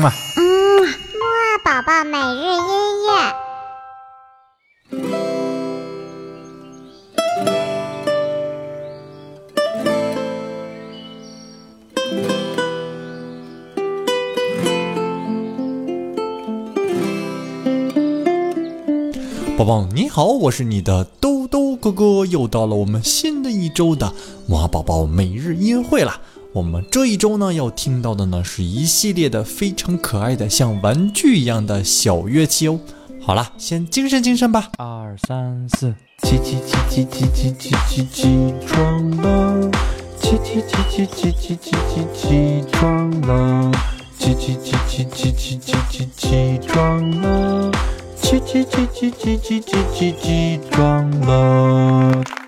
嘛。嗯，木二宝宝每日音乐。宝宝你好，我是你的兜兜哥哥，又到了我们新的一周的哇宝宝每日音乐会了。我们这一周呢要听到的呢是一系列的非常可爱的像玩具一样的小乐器哦。好了，先精神精神吧。二三四，起起起起起起起起起床了，起起起起起起起起起床了，起起起起起起起起起床了，起起起起起起起起起床了。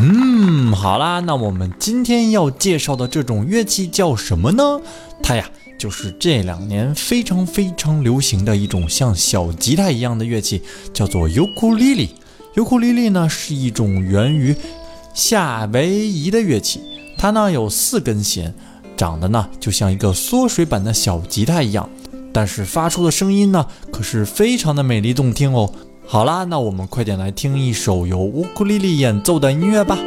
嗯，好啦，那我们今天要介绍的这种乐器叫什么呢？它呀。就是这两年非常非常流行的一种像小吉他一样的乐器，叫做尤克里里。尤克里里呢是一种源于夏威夷的乐器，它呢有四根弦，长得呢就像一个缩水版的小吉他一样，但是发出的声音呢可是非常的美丽动听哦。好啦，那我们快点来听一首由乌克丽丽演奏的音乐吧。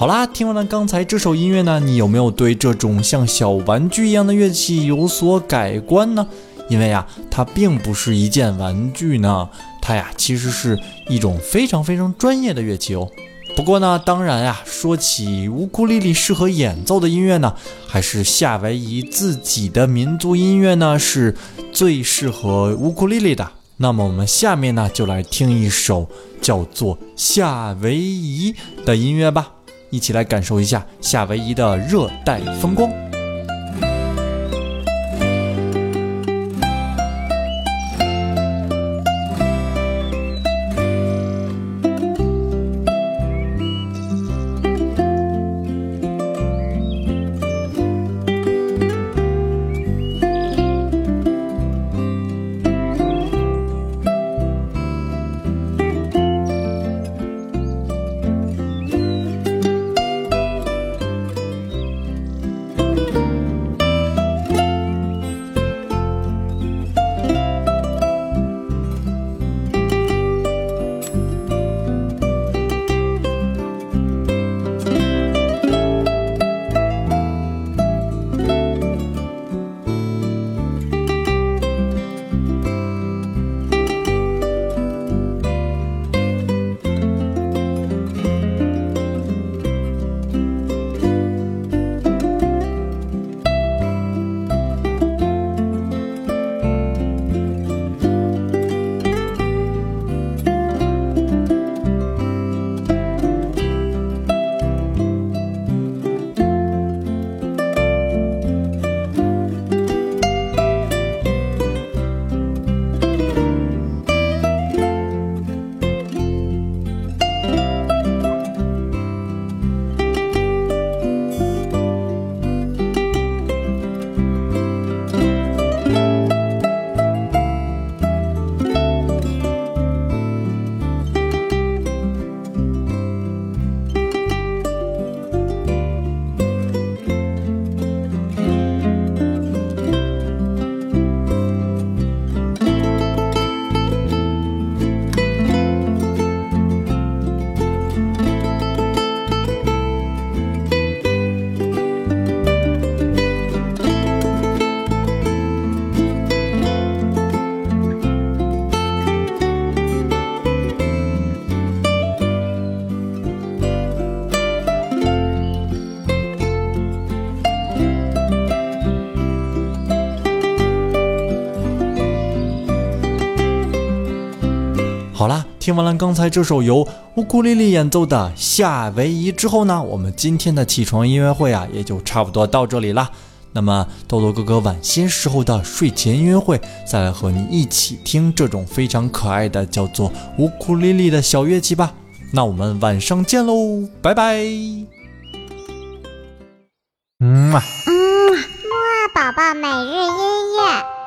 好啦，听完了刚才这首音乐呢，你有没有对这种像小玩具一样的乐器有所改观呢？因为呀，它并不是一件玩具呢，它呀其实是一种非常非常专业的乐器哦。不过呢，当然呀，说起乌克丽丽适合演奏的音乐呢，还是夏威夷自己的民族音乐呢是最适合乌克丽丽的。那么我们下面呢就来听一首叫做《夏威夷》的音乐吧。一起来感受一下夏威夷的热带风光。好啦，听完了刚才这首由乌库丽丽演奏的夏威夷之后呢，我们今天的起床音乐会啊也就差不多到这里啦。那么豆豆哥哥晚些时候的睡前音乐会，再来和你一起听这种非常可爱的叫做乌库丽丽的小乐器吧。那我们晚上见喽，拜拜。嗯啊。嗯，木二宝宝每日音乐。